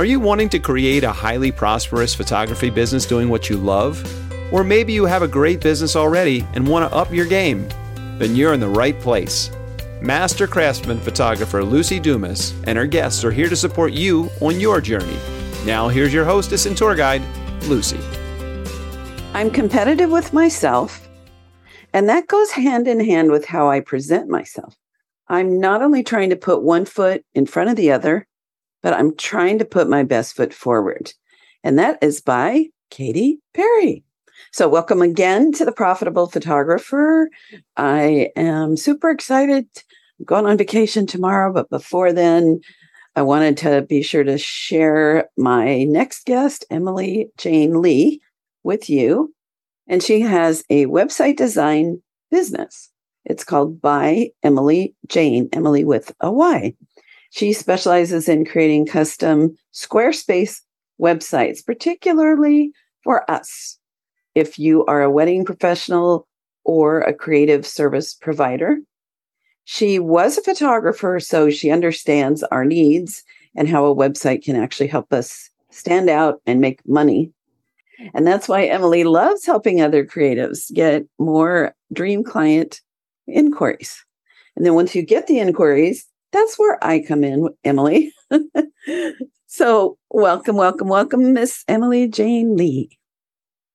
Are you wanting to create a highly prosperous photography business doing what you love? Or maybe you have a great business already and want to up your game? Then you're in the right place. Master craftsman photographer Lucy Dumas and her guests are here to support you on your journey. Now, here's your hostess and tour guide, Lucy. I'm competitive with myself, and that goes hand in hand with how I present myself. I'm not only trying to put one foot in front of the other, but I'm trying to put my best foot forward. And that is by Katy Perry. So, welcome again to the Profitable Photographer. I am super excited. I'm going on vacation tomorrow, but before then, I wanted to be sure to share my next guest, Emily Jane Lee, with you. And she has a website design business. It's called By Emily Jane, Emily with a Y. She specializes in creating custom Squarespace websites, particularly for us. If you are a wedding professional or a creative service provider, she was a photographer, so she understands our needs and how a website can actually help us stand out and make money. And that's why Emily loves helping other creatives get more dream client inquiries. And then once you get the inquiries, that's where I come in, Emily. so, welcome, welcome, welcome, Miss Emily Jane Lee.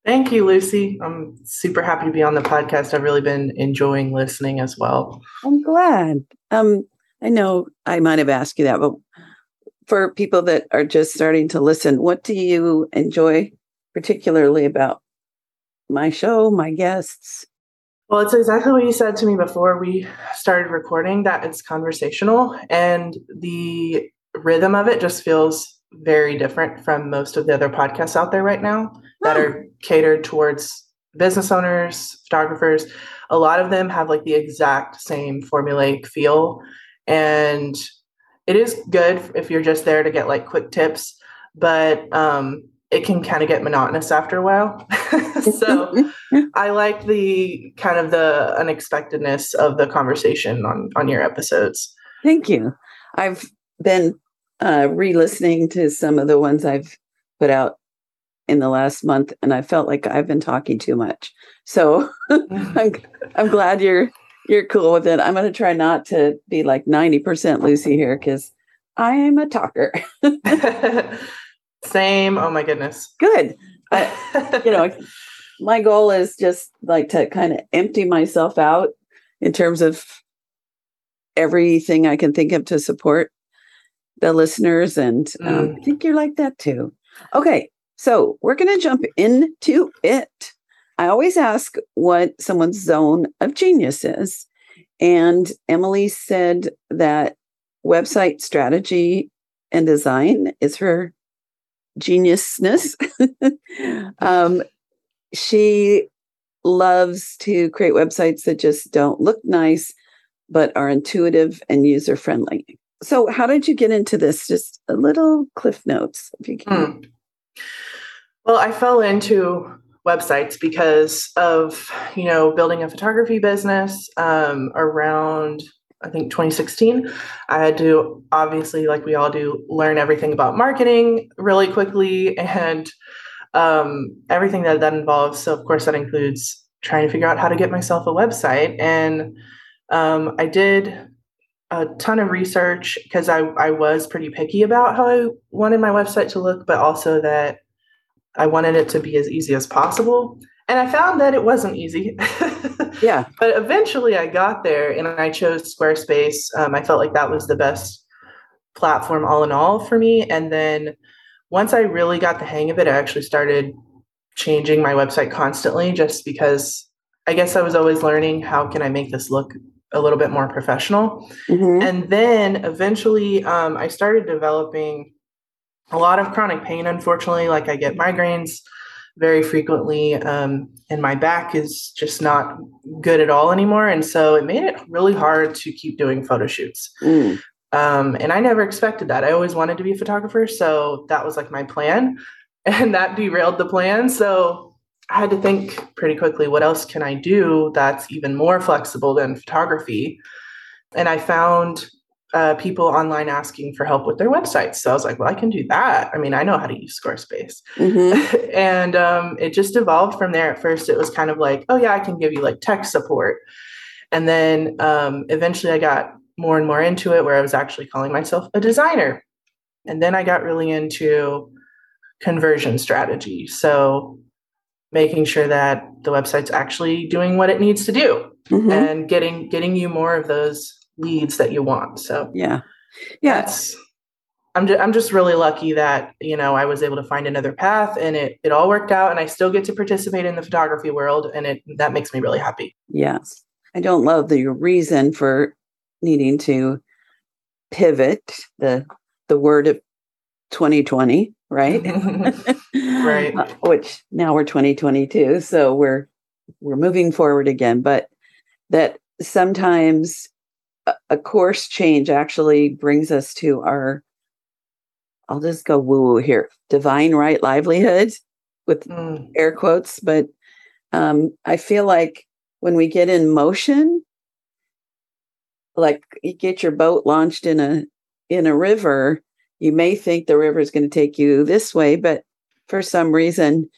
Thank you, Lucy. I'm super happy to be on the podcast. I've really been enjoying listening as well. I'm glad. Um, I know I might have asked you that, but for people that are just starting to listen, what do you enjoy particularly about my show, my guests? Well, it's exactly what you said to me before we started recording that it's conversational and the rhythm of it just feels very different from most of the other podcasts out there right now that are catered towards business owners, photographers. A lot of them have like the exact same formulaic feel. And it is good if you're just there to get like quick tips, but um, it can kind of get monotonous after a while. so I like the kind of the unexpectedness of the conversation on on your episodes. Thank you. I've been uh, re-listening to some of the ones I've put out in the last month, and I felt like I've been talking too much. So I'm I'm glad you're you're cool with it. I'm going to try not to be like ninety percent Lucy here because I am a talker. Same. Oh my goodness. Good. I, you know, my goal is just like to kind of empty myself out in terms of everything I can think of to support the listeners. And um, mm. I think you're like that too. Okay. So we're going to jump into it. I always ask what someone's zone of genius is. And Emily said that website strategy and design is her geniusness. um, she loves to create websites that just don't look nice, but are intuitive and user friendly. So, how did you get into this? Just a little cliff notes, if you can. Hmm. Well, I fell into websites because of you know building a photography business um, around I think 2016. I had to obviously, like we all do, learn everything about marketing really quickly and um, everything that that involves. So, of course, that includes trying to figure out how to get myself a website. And um, I did a ton of research because I, I was pretty picky about how I wanted my website to look, but also that I wanted it to be as easy as possible. And I found that it wasn't easy. yeah. But eventually I got there and I chose Squarespace. Um, I felt like that was the best platform all in all for me. And then once I really got the hang of it, I actually started changing my website constantly just because I guess I was always learning how can I make this look a little bit more professional. Mm-hmm. And then eventually um, I started developing a lot of chronic pain, unfortunately. Like I get migraines very frequently, um, and my back is just not good at all anymore. And so it made it really hard to keep doing photo shoots. Mm. Um, and I never expected that. I always wanted to be a photographer. So that was like my plan. And that derailed the plan. So I had to think pretty quickly what else can I do that's even more flexible than photography? And I found uh, people online asking for help with their websites. So I was like, well, I can do that. I mean, I know how to use Squarespace. Mm-hmm. and um, it just evolved from there. At first, it was kind of like, oh, yeah, I can give you like tech support. And then um, eventually I got more and more into it where I was actually calling myself a designer. And then I got really into conversion strategy. So making sure that the website's actually doing what it needs to do mm-hmm. and getting getting you more of those leads that you want. So yeah, yeah. I'm just, I'm just really lucky that you know I was able to find another path and it it all worked out and I still get to participate in the photography world and it that makes me really happy. Yes. I don't love the reason for needing to pivot the the word of 2020 right right uh, which now we're 2022 so we're we're moving forward again but that sometimes a, course change actually brings us to our i'll just go woo woo here divine right livelihood with mm. air quotes but um, i feel like when we get in motion like you get your boat launched in a in a river you may think the river is going to take you this way but for some reason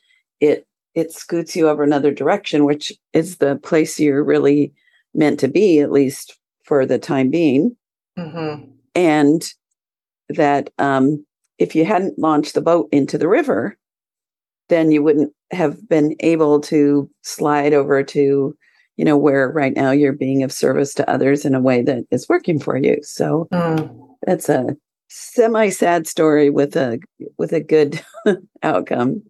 it it scoots you over another direction which is the place you're really meant to be at least for the time being. Mm-hmm. and that um, if you hadn't launched the boat into the river then you wouldn't have been able to slide over to you know where right now you're being of service to others in a way that is working for you. So mm. that's a semi sad story with a with a good outcome.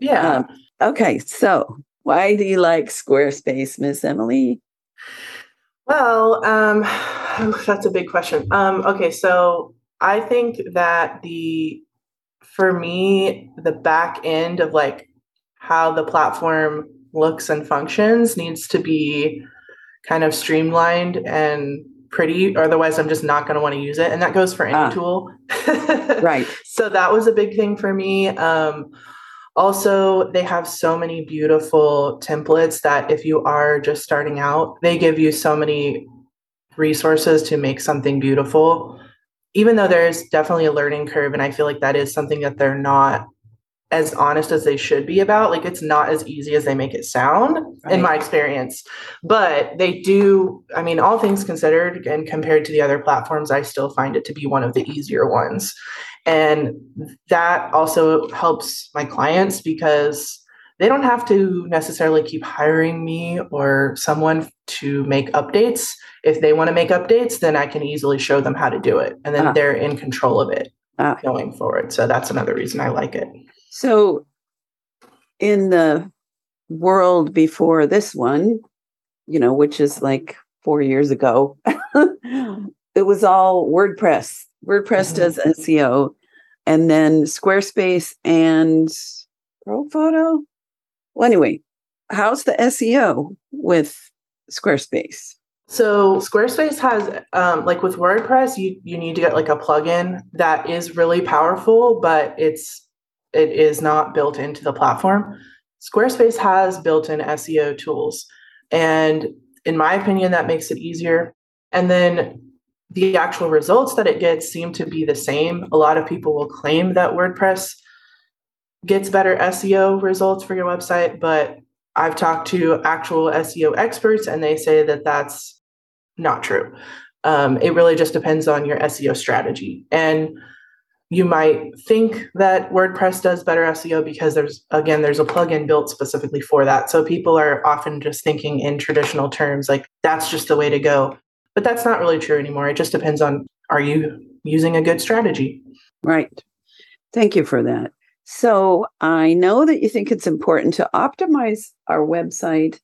Yeah. Um, okay so why do you like squarespace miss emily well um that's a big question. Um okay so i think that the for me the back end of like how the platform looks and functions needs to be kind of streamlined and pretty otherwise i'm just not going to want to use it and that goes for any ah, tool. Right. So that was a big thing for me. Um, also they have so many beautiful templates that if you are just starting out they give you so many resources to make something beautiful even though there's definitely a learning curve and i feel like that is something that they're not as honest as they should be about. Like it's not as easy as they make it sound, right. in my experience. But they do, I mean, all things considered and compared to the other platforms, I still find it to be one of the easier ones. And that also helps my clients because they don't have to necessarily keep hiring me or someone to make updates. If they want to make updates, then I can easily show them how to do it. And then ah. they're in control of it ah. going forward. So that's another reason I like it. So, in the world before this one, you know, which is like four years ago, it was all WordPress. WordPress mm-hmm. does SEO, and then Squarespace and ProPhoto. Well, anyway, how's the SEO with Squarespace? So Squarespace has um, like with WordPress, you you need to get like a plugin that is really powerful, but it's it is not built into the platform. Squarespace has built in SEO tools. And in my opinion, that makes it easier. And then the actual results that it gets seem to be the same. A lot of people will claim that WordPress gets better SEO results for your website, but I've talked to actual SEO experts and they say that that's not true. Um, it really just depends on your SEO strategy. And you might think that WordPress does better SEO because there's again there's a plugin built specifically for that. So people are often just thinking in traditional terms like that's just the way to go. But that's not really true anymore. It just depends on are you using a good strategy? Right. Thank you for that. So I know that you think it's important to optimize our website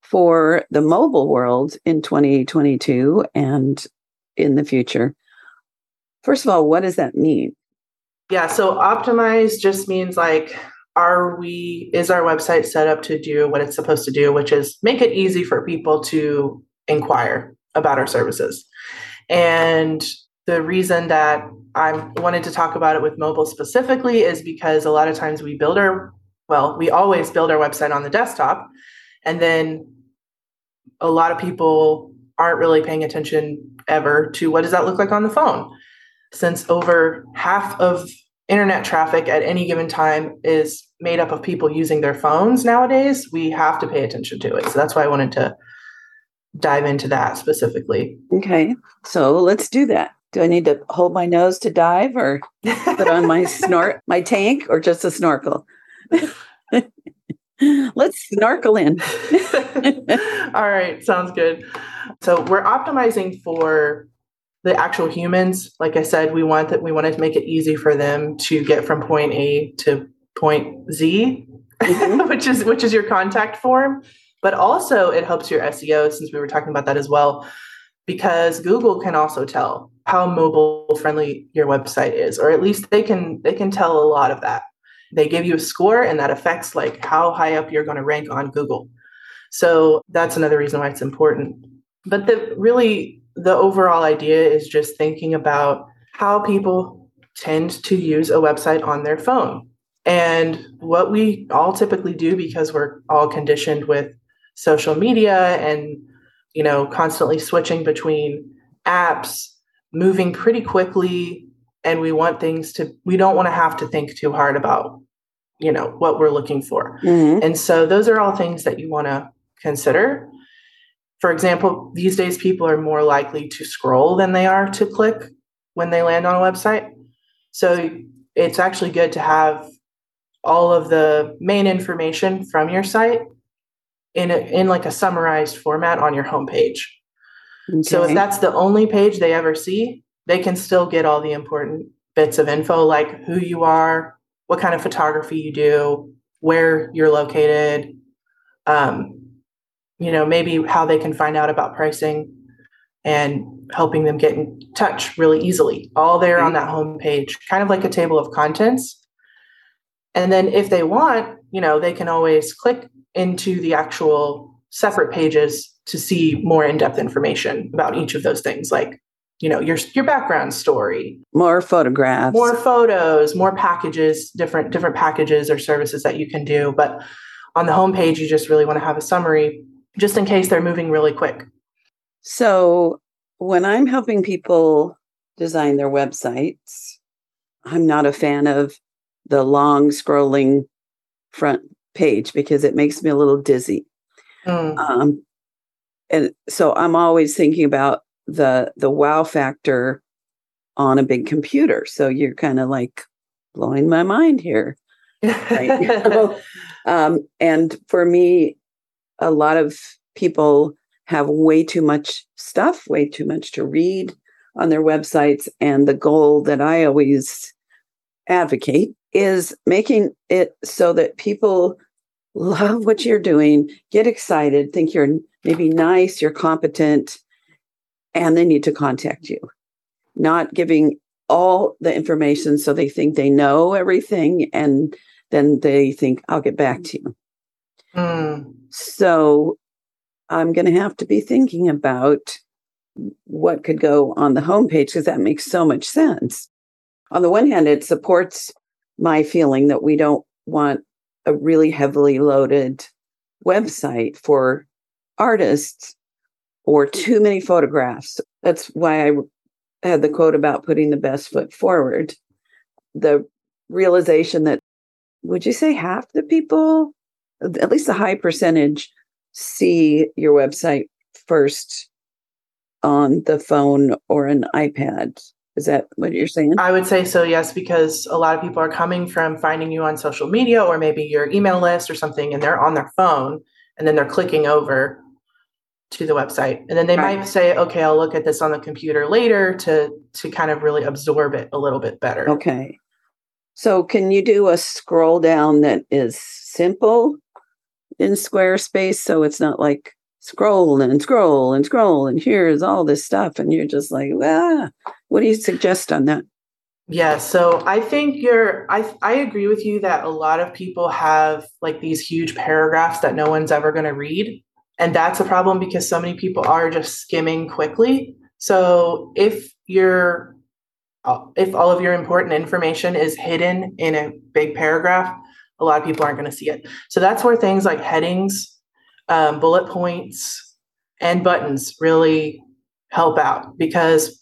for the mobile world in 2022 and in the future. First of all, what does that mean? Yeah, so optimize just means like are we is our website set up to do what it's supposed to do, which is make it easy for people to inquire about our services. And the reason that I wanted to talk about it with mobile specifically is because a lot of times we build our well, we always build our website on the desktop and then a lot of people aren't really paying attention ever to what does that look like on the phone? Since over half of internet traffic at any given time is made up of people using their phones nowadays, we have to pay attention to it. So that's why I wanted to dive into that specifically. Okay. So let's do that. Do I need to hold my nose to dive or put on my snort my tank or just a snorkel? Let's snorkel in. All right, sounds good. So we're optimizing for the actual humans. Like I said, we want that we wanted to make it easy for them to get from point A to point Z, mm-hmm. which is which is your contact form. But also it helps your SEO since we were talking about that as well, because Google can also tell how mobile friendly your website is, or at least they can they can tell a lot of that. They give you a score and that affects like how high up you're going to rank on Google. So that's another reason why it's important. But the really the overall idea is just thinking about how people tend to use a website on their phone. And what we all typically do because we're all conditioned with social media and you know constantly switching between apps, moving pretty quickly and we want things to we don't want to have to think too hard about you know what we're looking for. Mm-hmm. and so those are all things that you want to consider. For example these days people are more likely to scroll than they are to click when they land on a website. So it's actually good to have all of the main information from your site in a, in like a summarized format on your homepage okay. so if that's the only page they ever see they can still get all the important bits of info like who you are, what kind of photography you do, where you're located, um, you know, maybe how they can find out about pricing and helping them get in touch really easily. All there on that homepage, kind of like a table of contents. And then if they want, you know, they can always click into the actual separate pages to see more in-depth information about each of those things like you know your your background story. More photographs. More photos more packages different different packages or services that you can do. But on the homepage you just really want to have a summary just in case they're moving really quick. So when i'm helping people design their websites i'm not a fan of the long scrolling front page because it makes me a little dizzy mm. um, and so i'm always thinking about the the wow factor on a big computer. So you're kind of like blowing my mind here. Right? um, and for me, a lot of people have way too much stuff, way too much to read on their websites. And the goal that I always advocate is making it so that people love what you're doing, get excited, think you're maybe nice, you're competent, and they need to contact you, not giving all the information so they think they know everything and then they think, I'll get back to you. Mm. So I'm going to have to be thinking about what could go on the homepage because that makes so much sense. On the one hand, it supports my feeling that we don't want a really heavily loaded website for artists or too many photographs. That's why I had the quote about putting the best foot forward. The realization that, would you say half the people, at least a high percentage, see your website first on the phone or an iPad? Is that what you're saying? I would say so, yes, because a lot of people are coming from finding you on social media or maybe your email list or something, and they're on their phone and then they're clicking over to the website and then they right. might say okay i'll look at this on the computer later to to kind of really absorb it a little bit better okay so can you do a scroll down that is simple in squarespace so it's not like scroll and scroll and scroll and here's all this stuff and you're just like ah what do you suggest on that yeah so i think you're i i agree with you that a lot of people have like these huge paragraphs that no one's ever going to read and that's a problem because so many people are just skimming quickly. So if you're uh, if all of your important information is hidden in a big paragraph, a lot of people aren't going to see it. So that's where things like headings, um, bullet points, and buttons really help out because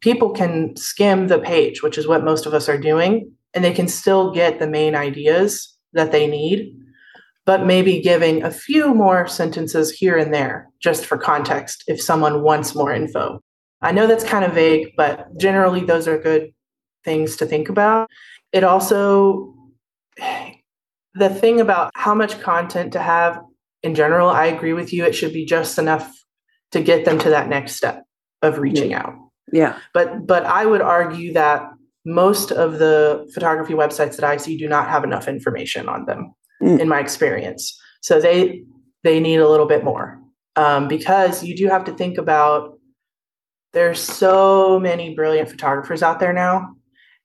people can skim the page, which is what most of us are doing, and they can still get the main ideas that they need, but maybe giving a few more sentences here and there just for context if someone wants more info. I know that's kind of vague, but generally those are good things to think about. It also, the thing about how much content to have in general, I agree with you. It should be just enough to get them to that next step of reaching out. Yeah. But but I would argue that most of the photography websites that I see do not have enough information on them, mm. in my experience. So they they need a little bit more um, because you do have to think about there's so many brilliant photographers out there now,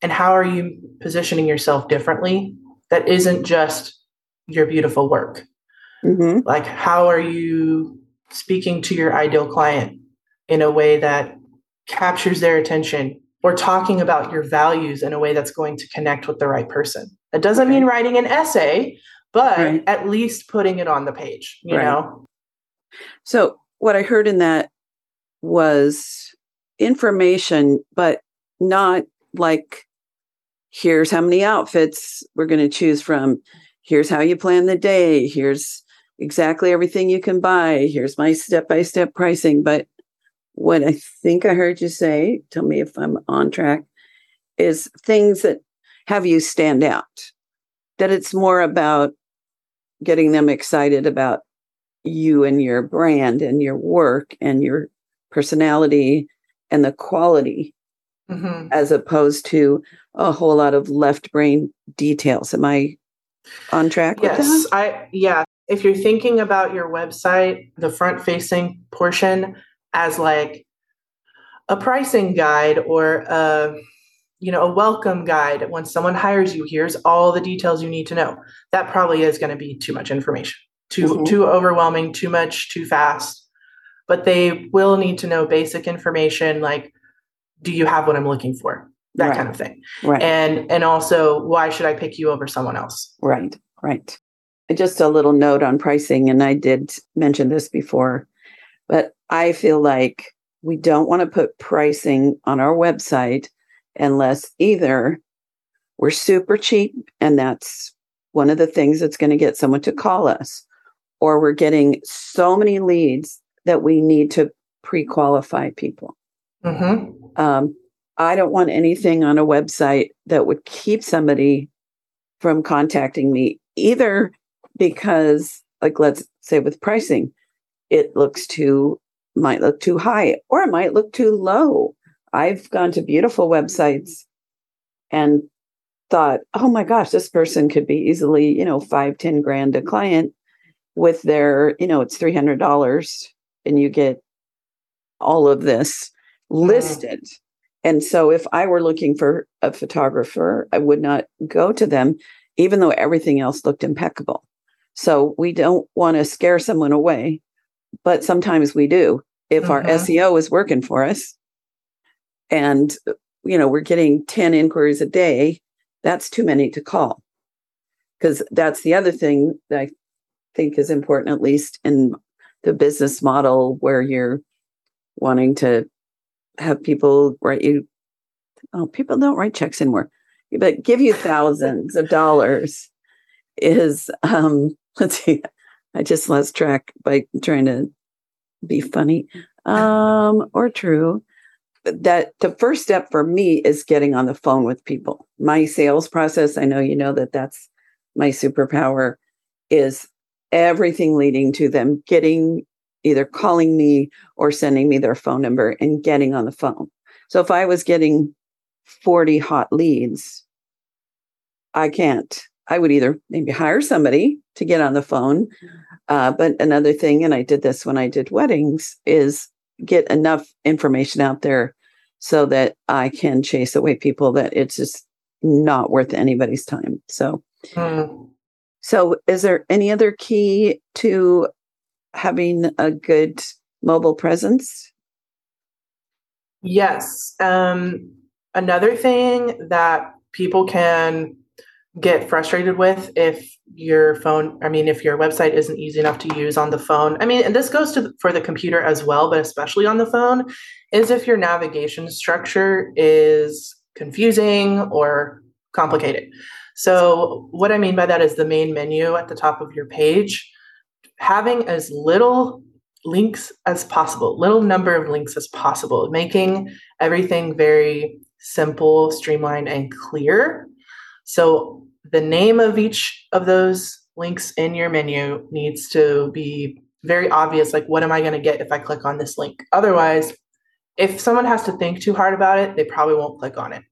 and how are you positioning yourself differently that isn't just your beautiful work? Mm-hmm. Like how are you speaking to your ideal client in a way that captures their attention or talking about your values in a way that's going to connect with the right person. That doesn't mean writing an essay, but right. at least putting it on the page, you right. know? So, what I heard in that was information, but not like, here's how many outfits we're going to choose from. Here's how you plan the day. Here's exactly everything you can buy. Here's my step by step pricing. But what I think I heard you say, tell me if I'm on track, is things that have you stand out. That it's more about getting them excited about you and your brand and your work and your personality and the quality mm-hmm. as opposed to a whole lot of left brain details. Am I on track? Yes, I yeah. If you're thinking about your website, the front facing portion, as like a pricing guide or a you know a welcome guide when someone hires you here's all the details you need to know that probably is going to be too much information too mm-hmm. too overwhelming too much too fast but they will need to know basic information like do you have what i'm looking for that right. kind of thing right and and also why should i pick you over someone else right right just a little note on pricing and i did mention this before but I feel like we don't want to put pricing on our website unless either we're super cheap and that's one of the things that's going to get someone to call us, or we're getting so many leads that we need to pre qualify people. Mm-hmm. Um, I don't want anything on a website that would keep somebody from contacting me, either because, like, let's say with pricing, it looks too might look too high or it might look too low. I've gone to beautiful websites and thought, oh my gosh, this person could be easily, you know, five, ten grand a client with their, you know, it's $300 and you get all of this listed. And so if I were looking for a photographer, I would not go to them, even though everything else looked impeccable. So we don't want to scare someone away but sometimes we do if mm-hmm. our SEO is working for us and you know we're getting 10 inquiries a day that's too many to call because that's the other thing that I think is important at least in the business model where you're wanting to have people write you oh people don't write checks anymore but give you thousands of dollars is um let's see I just lost track by trying to be funny um, or true. That the first step for me is getting on the phone with people. My sales process, I know you know that that's my superpower, is everything leading to them getting either calling me or sending me their phone number and getting on the phone. So if I was getting 40 hot leads, I can't. I would either maybe hire somebody to get on the phone uh, but another thing, and I did this when I did weddings, is get enough information out there so that I can chase away people that it's just not worth anybody's time. So, mm. so is there any other key to having a good mobile presence? Yes. Um, another thing that people can get frustrated with if your phone i mean if your website isn't easy enough to use on the phone i mean and this goes to for the computer as well but especially on the phone is if your navigation structure is confusing or complicated so what i mean by that is the main menu at the top of your page having as little links as possible little number of links as possible making everything very simple streamlined and clear. So the name of each of those links in your menu needs to be very obvious like what am i going to get if i click on this link? Otherwise if someone has to think too hard about it they probably won't click on it.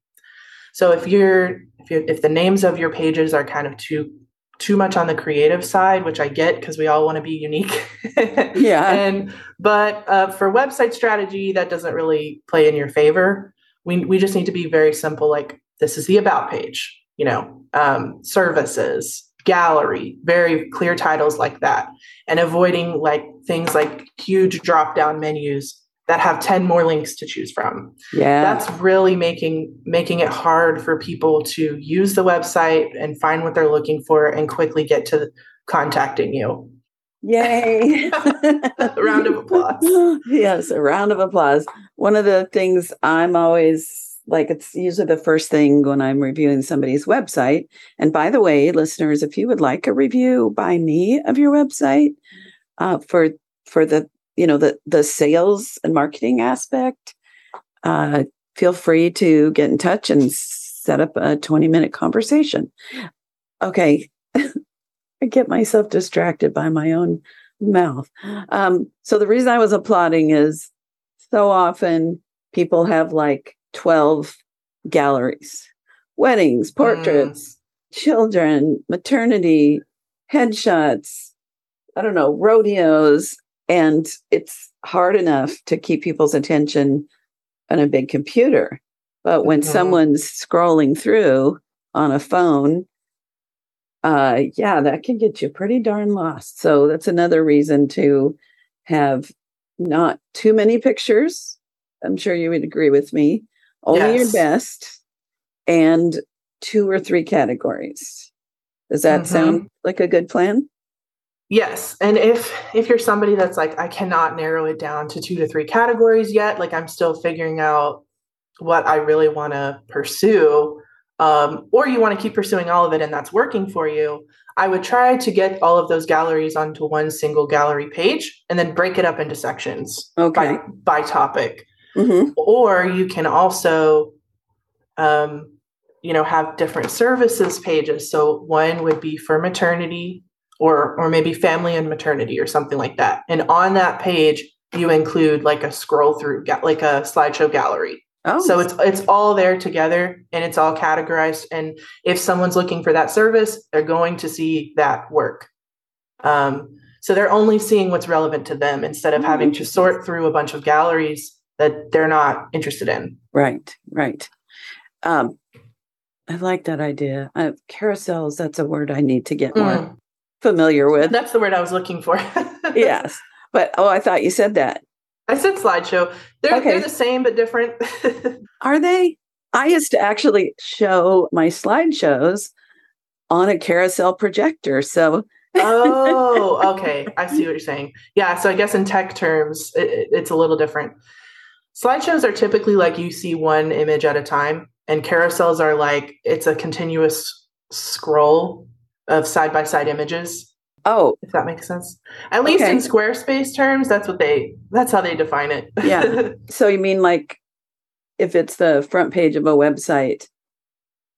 So if you're if you if the names of your pages are kind of too too much on the creative side which i get because we all want to be unique. Yeah. And but uh, for website strategy that doesn't really play in your favor. We, we just need to be very simple like this is the about page you know, um, services, gallery, very clear titles like that, and avoiding like things like huge drop down menus that have 10 more links to choose from. Yeah. That's really making making it hard for people to use the website and find what they're looking for and quickly get to contacting you. Yay. a round of applause. Yes, a round of applause. One of the things I'm always like it's usually the first thing when I'm reviewing somebody's website. And by the way, listeners, if you would like a review by me of your website uh, for for the you know the the sales and marketing aspect, uh, feel free to get in touch and set up a 20 minute conversation. Okay, I get myself distracted by my own mouth. Um, so the reason I was applauding is so often people have like 12 galleries weddings, portraits, mm. children, maternity, headshots, I don't know, rodeos. And it's hard enough to keep people's attention on a big computer. But when mm-hmm. someone's scrolling through on a phone, uh, yeah, that can get you pretty darn lost. So that's another reason to have not too many pictures. I'm sure you would agree with me only yes. your best, and two or three categories. Does that mm-hmm. sound like a good plan? Yes. And if if you're somebody that's like I cannot narrow it down to two to three categories yet, like I'm still figuring out what I really want to pursue, um, or you want to keep pursuing all of it and that's working for you, I would try to get all of those galleries onto one single gallery page and then break it up into sections okay. by, by topic. Mm-hmm. Or you can also, um, you know, have different services pages. So one would be for maternity, or or maybe family and maternity, or something like that. And on that page, you include like a scroll through, like a slideshow gallery. Oh. So it's it's all there together and it's all categorized. And if someone's looking for that service, they're going to see that work. Um, so they're only seeing what's relevant to them instead of oh, having to sort through a bunch of galleries that they're not interested in. Right, right. Um, I like that idea. Uh, carousels, that's a word I need to get more mm. Familiar with. That's the word I was looking for. yes. But oh, I thought you said that. I said slideshow. They're, okay. they're the same but different. Are they? I used to actually show my slideshows on a carousel projector. So oh, okay. I see what you're saying. Yeah. So I guess in tech terms, it, it's a little different. Slideshows are typically like you see one image at a time, and carousels are like it's a continuous scroll of side by side images. Oh, if that makes sense. At least okay. in Squarespace terms, that's what they that's how they define it. yeah. So you mean like if it's the front page of a website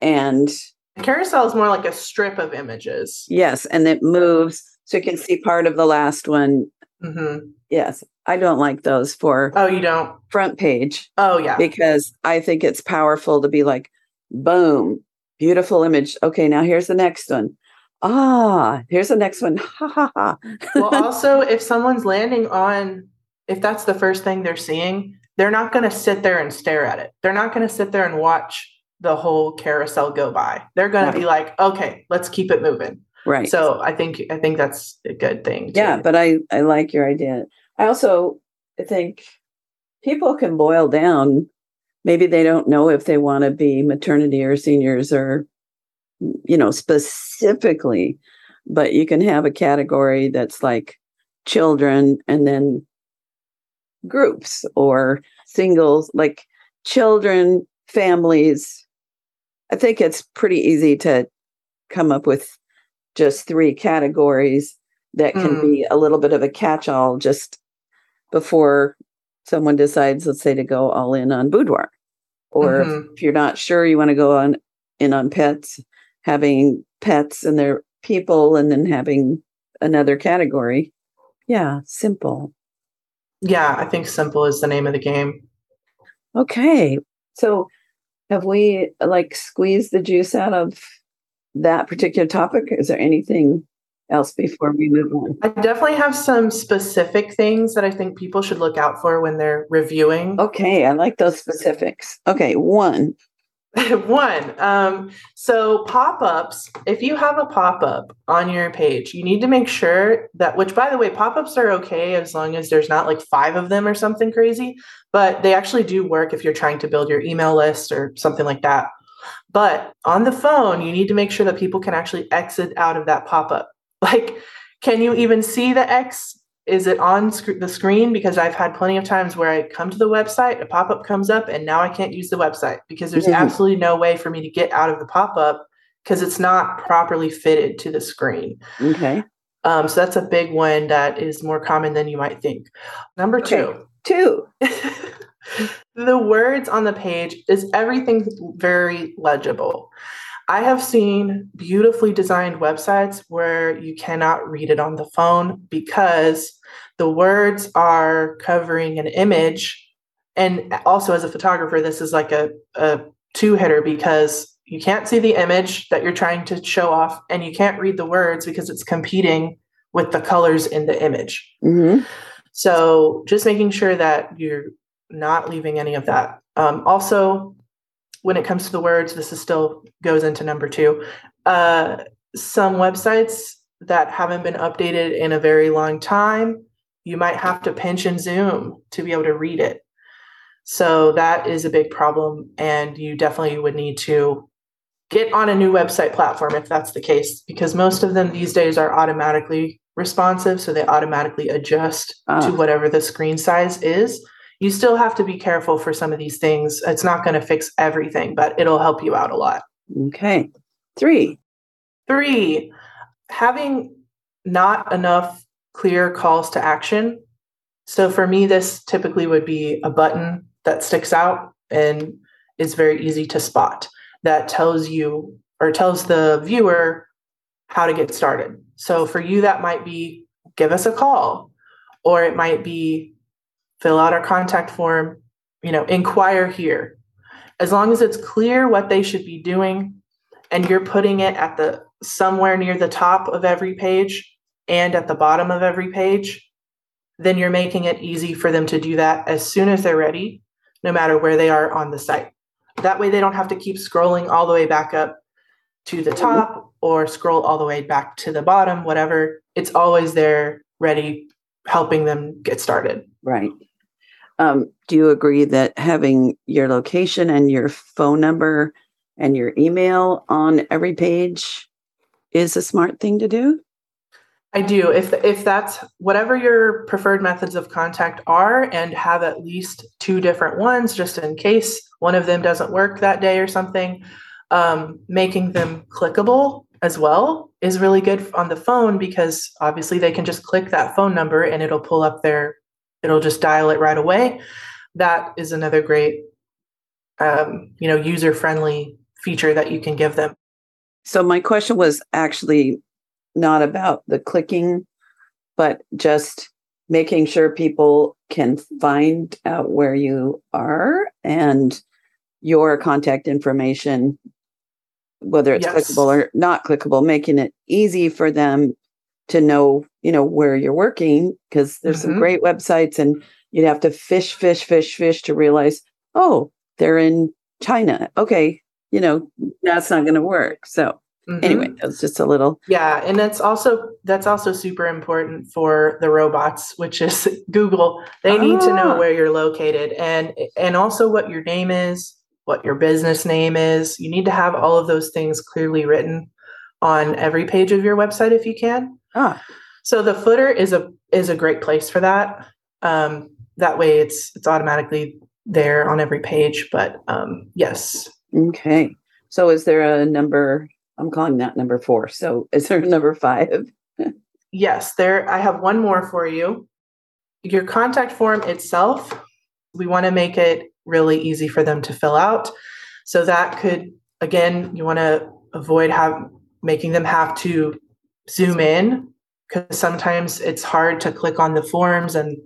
and carousel is more like a strip of images. Yes, and it moves so you can see part of the last one. Mm-hmm. Yes, I don't like those for Oh, you don't? Front page. Oh, yeah. Because I think it's powerful to be like, boom, beautiful image. Okay, now here's the next one. Ah, here's the next one. Ha ha ha. well, also, if someone's landing on, if that's the first thing they're seeing, they're not going to sit there and stare at it. They're not going to sit there and watch the whole carousel go by. They're going right. to be like, okay, let's keep it moving. Right. So I think I think that's a good thing. Too. Yeah, but I I like your idea. I also think people can boil down. Maybe they don't know if they want to be maternity or seniors or you know, specifically, but you can have a category that's like children and then groups or singles, like children, families. I think it's pretty easy to come up with just three categories that can Mm. be a little bit of a catch all just before someone decides, let's say, to go all in on boudoir. Or Mhm. if you're not sure you want to go on in on pets, having pets and their people and then having another category. Yeah, simple. Yeah, I think simple is the name of the game. Okay. So have we like squeezed the juice out of that particular topic? Is there anything else before we move on? I definitely have some specific things that I think people should look out for when they're reviewing. Okay, I like those specifics. Okay, one. One, um, so pop ups, if you have a pop up on your page, you need to make sure that, which by the way, pop ups are okay as long as there's not like five of them or something crazy, but they actually do work if you're trying to build your email list or something like that. But on the phone, you need to make sure that people can actually exit out of that pop up. Like, can you even see the X? Is it on sc- the screen? Because I've had plenty of times where I come to the website, a pop up comes up, and now I can't use the website because there's Mhm. absolutely no way for me to get out of the pop up because it's not properly fitted to the screen. Okay. Um, so that's a big one that is more common than you might think. Number Okay. two, Two. the words on the page is everything very legible. I have seen beautifully designed websites where you cannot read it on the phone because the words are covering an image. And also, as a photographer, this is like a, a two hitter because you can't see the image that you're trying to show off, and you can't read the words because it's competing with the colors in the image. hmm So just making sure that you're not leaving any of that. Um, also, when it comes to the words, this is still goes into number two. Uh, some websites that haven't been updated in a very long time, you might have to pinch and zoom to be able to read it. So that is a big problem, and you definitely would need to get on a new website platform if that's the case, because most of them these days are automatically responsive, so they automatically adjust Ah. to whatever the screen size is. You still have to be careful for some of these things. It's not going to fix everything, but it'll help you out a lot. Okay. Three. Three, having not enough clear calls to action. So for me, this typically would be a button that sticks out and is very easy to spot that tells you or tells the viewer how to get started. So for you, that might be give us a call, or it might be fill out our contact form, you know, inquire here. As long as it's clear what they should be doing and you're putting it at the somewhere near the top of every page and at the bottom of every page, then you're making it easy for them to do that as soon as they're ready, no matter where they are on the site. That way they don't have to keep scrolling all the way back up to the top or scroll all the way back to the bottom, whatever. It's always there ready, helping them get started. Right. Um, do you agree that having your location and your phone number and your email on every page is a smart thing to do? I do. If if that's whatever your preferred methods of contact are, and have at least two different ones, just in case one of them doesn't work that day or something, um, making them clickable as well is really good on the phone because obviously they can just click that phone number and it'll pull up their, it'll just dial it right away. That is another great, um, you know, user friendly feature that you can give them. So my question was actually not about the clicking, but just making sure people can find out where you are and your contact information, whether it's Yes. clickable or not clickable, making it easy for them to know, you know, where you're working because there's some Mhm. great websites and you'd have to fish, fish, fish, fish to realize, oh, they're in China. Okay, you know, that's not going to work. So Mhm. anyway, that was just a little. Yeah, and that's also that's also super important for the robots, which is Google. They need to know Ah. where you're located and and also what your name is what your business name is. You need to have all of those things clearly written on every page of your website if you can. Ah. So the footer is a is a great place for that. Um, that way, it's it's automatically there on every page. But um, yes. Okay. So is there a number? I'm calling that number four. So is there number five? yes, there. I have one more for you. Your contact form itself, we want to make it really easy for them to fill out. So that could, again, you want to avoid have making them have to zoom in because sometimes it's hard to click on the forms and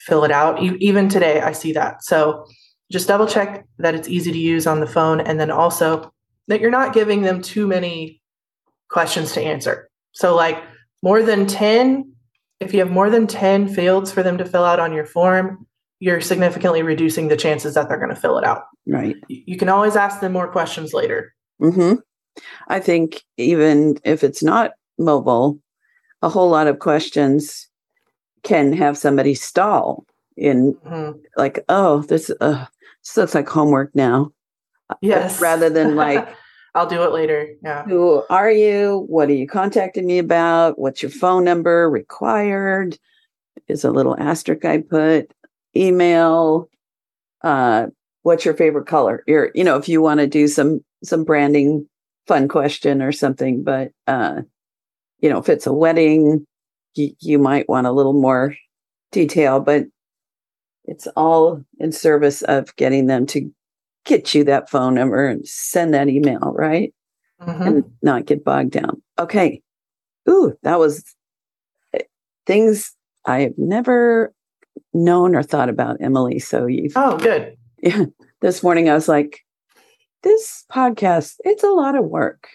fill it out. Even today, I see that. So just double check that it's easy to use on the phone and then also that you're not giving them too many questions to answer. So, like more than 10, if you have more than 10 fields for them to fill out on your form, you're significantly reducing the chances that they're going to fill it out. Right. You can always ask them more questions later. hmm I think even if it's not mobile, a whole lot of questions can have somebody stall in Mhm. like, oh, this, uh, this looks like homework now. Yes. Rather than like, I'll do it later. Yeah. who are you? What are you contacting me about? What's your phone number required? Is a little asterisk I put. Email. Uh, what's your favorite color? Your, you know, if you want to do some some branding fun question or something, but uh, you know, if it's a wedding, you, you might want a little more detail, but it's all in service of getting them to get you that phone number and send that email, right? Mhm. and not get bogged down. Okay. Ooh, that was eh, things I have never known or thought about, Emily. So you Oh, good. yeah, this morning I was like, this podcast, it's a lot of work.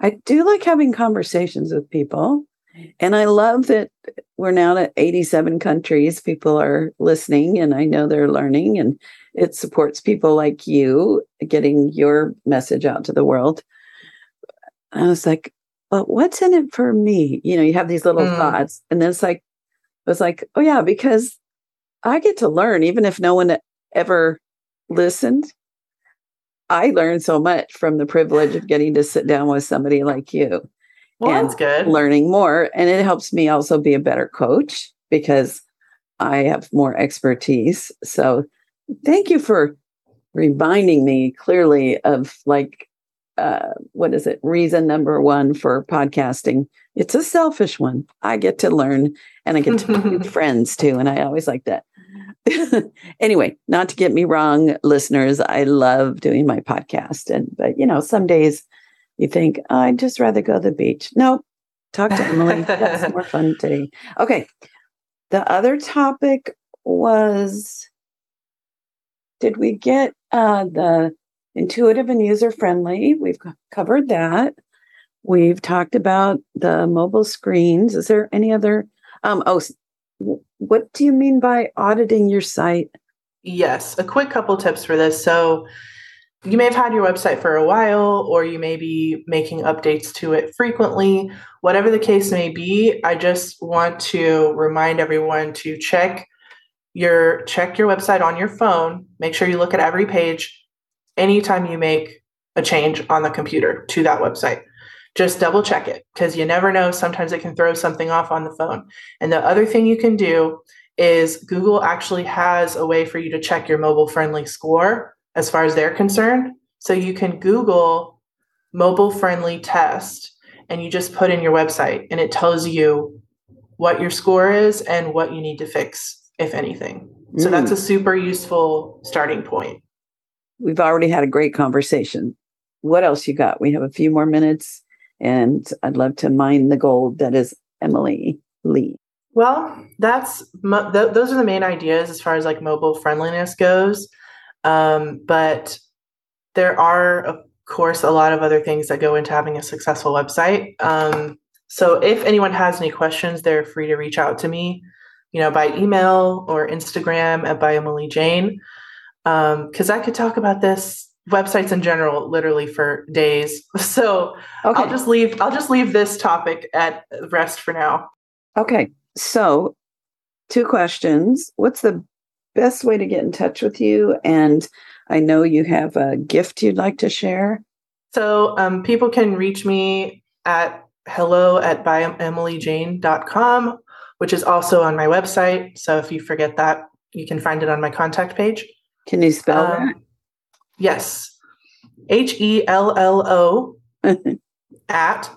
I do like having conversations with people. And I love that we're now at 87 countries. People are listening, and I know they're learning, and it supports people like you getting your message out to the world. I was like, but what's in it for me? You know, you have these little Mm. thoughts, and then it's like, I was like, oh, yeah, because I get to learn, even if no one ever listened. I learned so much from the privilege of getting to sit down with somebody like you Well, And that's good. learning more. And it helps me also be a better coach because I have more expertise. So thank you for reminding me clearly of like, uh, what is it? Reason number one for podcasting. It's a selfish one. I get to learn and I get to make new friends too. And I always like that. anyway, not to get me wrong, listeners, I love doing my podcast. And, but you know, some days you think, oh, I'd just rather go to the beach. No, talk to Emily. That's more fun today. Okay. The other topic was did we get uh, the intuitive and user friendly? We've covered that. We've talked about the mobile screens. Is there any other? Um, oh, what do you mean by auditing your site? Yes, a quick couple tips for this. So, you may have had your website for a while, or you may be making updates to it frequently. Whatever the case may be, I just want to remind everyone to check your check your website on your phone. Make sure you look at every page anytime you make a change on the computer to that website. Just double check it because you never know. Sometimes it can throw something off on the phone. And the other thing you can do is Google actually has a way for you to check your mobile friendly score as far as they're concerned. So you can Google mobile friendly test and you just put in your website and it tells you what your score is and what you need to fix, if anything. So that's a mm. super useful starting point. We've already had a great conversation. What else you got? We have a few more minutes, and I'd love to mine the gold that is Emily Lee. Well, that's th- those are the main ideas as far as like mobile friendliness goes. Um, but there are, of course, a lot of other things that go into having a successful website. Um, so if anyone has any questions, they're free to reach out to me, you know, by email or Instagram at by Emily Jane. Because I could talk about this websites in general literally for days. So Okay. I'll just leave. I'll just leave this topic at rest for now. okay. So, two questions. What's the best way to get in touch with you? And I know you have a gift you'd like to share. So um, people can reach me at hello at byemilyjane.com, which is also on my website. So if you forget that, you can find it on my contact page. Can you spell um, that? Yes. H E L L O at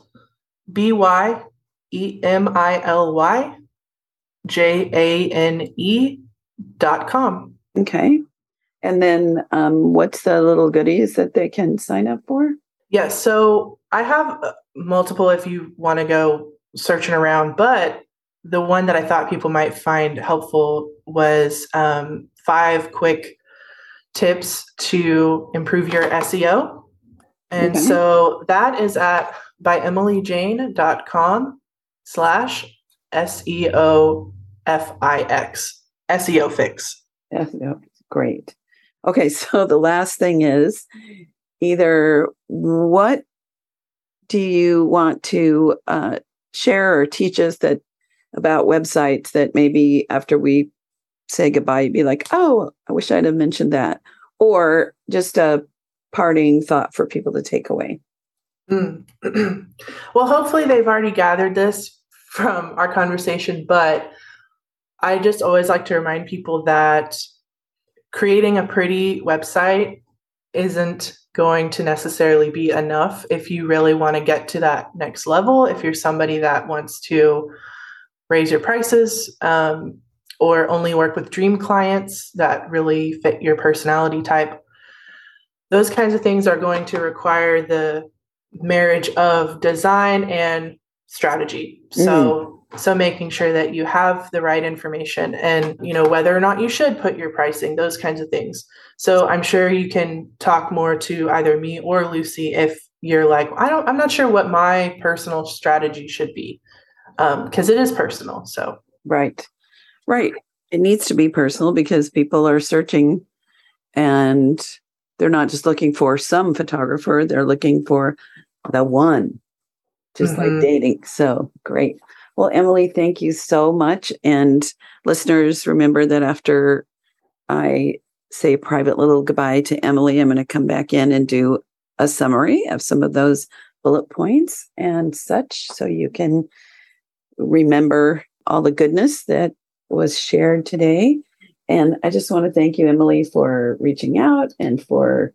B Y E M I L Y J A N E dot com. Okay. And then um, what's the little goodies that they can sign up for? Yes. Yeah, so I have uh, multiple if you want to go searching around, but the one that I thought people might find helpful was um, five quick tips to improve your SEO. And okay. so that is at by emilyjane.com slash SEO F-I-X, SEO fix. SEO, great. Okay, so the last thing is either what do you want to uh, share or teach us that about websites that maybe after we say goodbye, you'd be like, oh, I wish I'd have mentioned that. Or just a parting thought for people to take away. Mm. well, hopefully they've already gathered this from our conversation, but I just always like to remind people that creating a pretty website isn't going to necessarily be enough if you really want to get to that next level. If you're somebody that wants to raise your prices um, or only work with dream clients that really fit your personality type, those kinds of things are going to require the marriage of design and strategy. Mm. So making sure that you have the right information and you know whether or not you should put your pricing those kinds of things. So i'm sure you can talk more to either me or lucy if you're like i don't i'm not sure what my personal strategy should be because um, it is personal so. Right. Right. It needs to be personal because people are searching and they're not just looking for some photographer they're looking for the one just mm-hmm. like dating. So great well, Emily, thank you so much. And listeners, remember that after I say a private little goodbye to Emily, I'm going to come back in and do a summary of some of those bullet points and such so you can remember all the goodness that was shared today. And I just want to thank you, Emily, for reaching out and for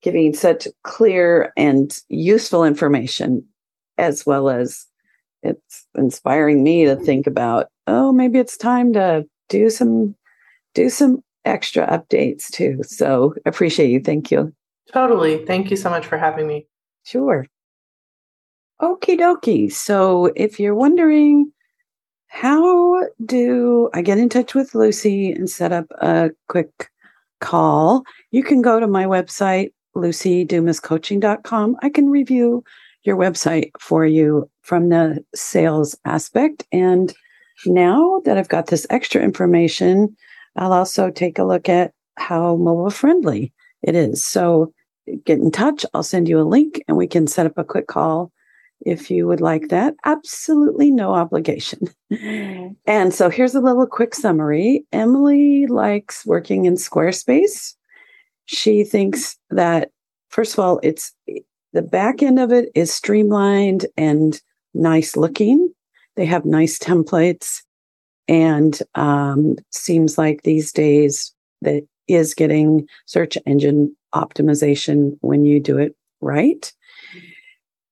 giving such clear and useful information, as well as it's inspiring me to think about oh maybe it's time to do some do some extra updates too. So appreciate you. Thank you. Totally. Thank you so much for having me. Sure. Okie dokie. So if you're wondering how do i get in touch with lucy and set up a quick call? You can go to my website lucydumascoaching.com i can review your website for you from the sales aspect. And now that I've got this extra information, I'll also take a look at how mobile friendly it is. So get in touch. I'll send you a link and we can set up a quick call if you would like that. Absolutely no obligation. Mm-hmm. and so here's a little quick summary. Emily likes working in Squarespace. She thinks that, first of all, it's the back end of it is streamlined and nice looking. They have nice templates, and um, seems like these days that is getting search engine optimization when you do it right.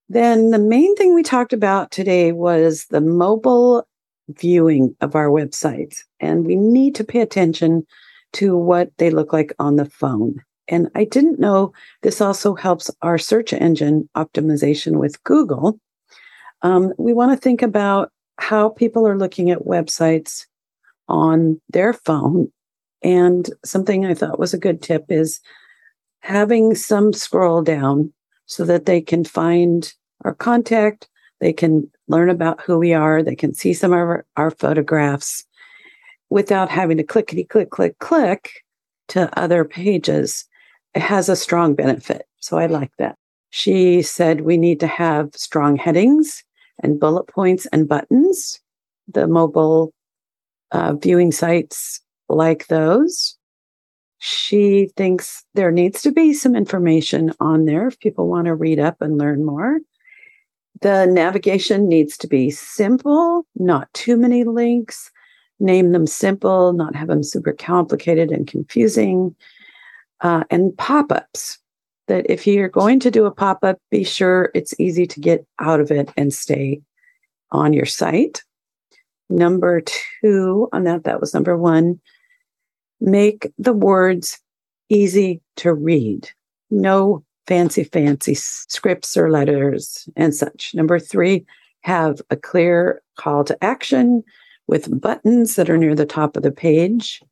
Then the main thing we talked about today was the mobile viewing of our websites, and we need to pay attention to what they look like on the phone. And I didn't know this also helps our search engine optimization with Google. Um, we want to think about how people are looking at websites on their phone. And something I thought was a good tip is having some scroll down so that they can find our contact, they can learn about who we are, they can see some of our, our photographs without having to clickety click, click, click to other pages has a strong benefit. So I like that. She said we need to have strong headings and bullet points and buttons. The mobile uh, viewing sites like those. She thinks there needs to be some information on there if people want to read up and learn more. The navigation needs to be simple, not too many links. Name them simple, not have them super complicated and confusing. Uh, and pop ups that if you're going to do a pop up, be sure it's easy to get out of it and stay on your site. Number two on that, that was number one. Make the words easy to read. No fancy, fancy scripts or letters and such. Number three, have a clear call to action with buttons that are near the top of the page.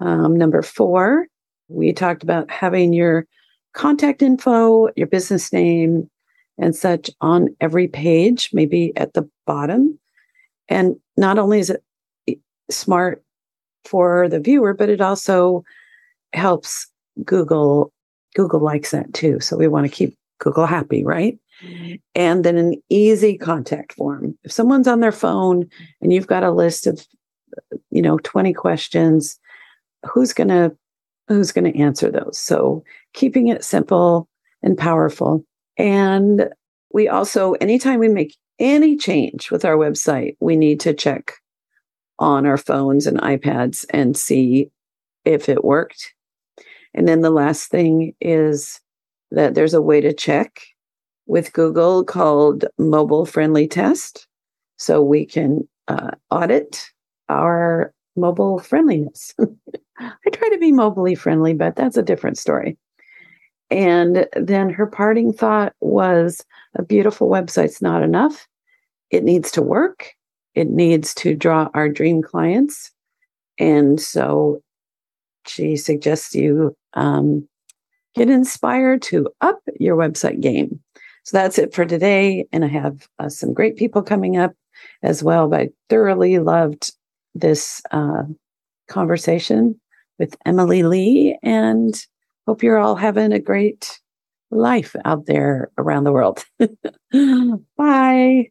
Um, number four, we talked about having your contact info, your business name, and such on every page, maybe at the bottom. And not only is it smart for the viewer, but it also helps Google. Google likes that too. So we want to keep Google happy, right? And then an easy contact form. If someone's on their phone and you've got a list of, you know, 20 questions, who's going to who's going to answer those? So keeping it simple and powerful. And we also anytime we make any change with our website, we need to check on our phones and iPads and see if it worked. And then the last thing is that there's a way to check with Google called Mobile Friendly Test. So we can uh, audit our mobile friendliness. I try to be mobily friendly, but that's a different story. And then her parting thought was a beautiful website's not enough. It needs to work. It needs to draw our dream clients. And so she suggests you um, get inspired to up your website game. So that's it for today. And I have uh, some great people coming up as well. But I thoroughly loved this uh, conversation with Emily Lee and hope you're all having a great life out there around the world. Bye.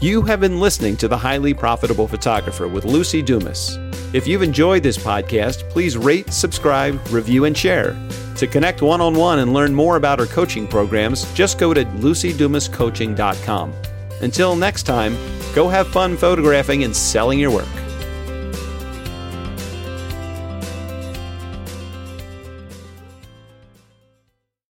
You have been listening to The Highly Profitable Photographer with Lucy Dumas. If you've enjoyed this podcast, please rate, subscribe, review, and share. To connect one on one and learn more about our coaching programs, just go to lucydumascoaching.com. Until next time, go have fun photographing and selling your work.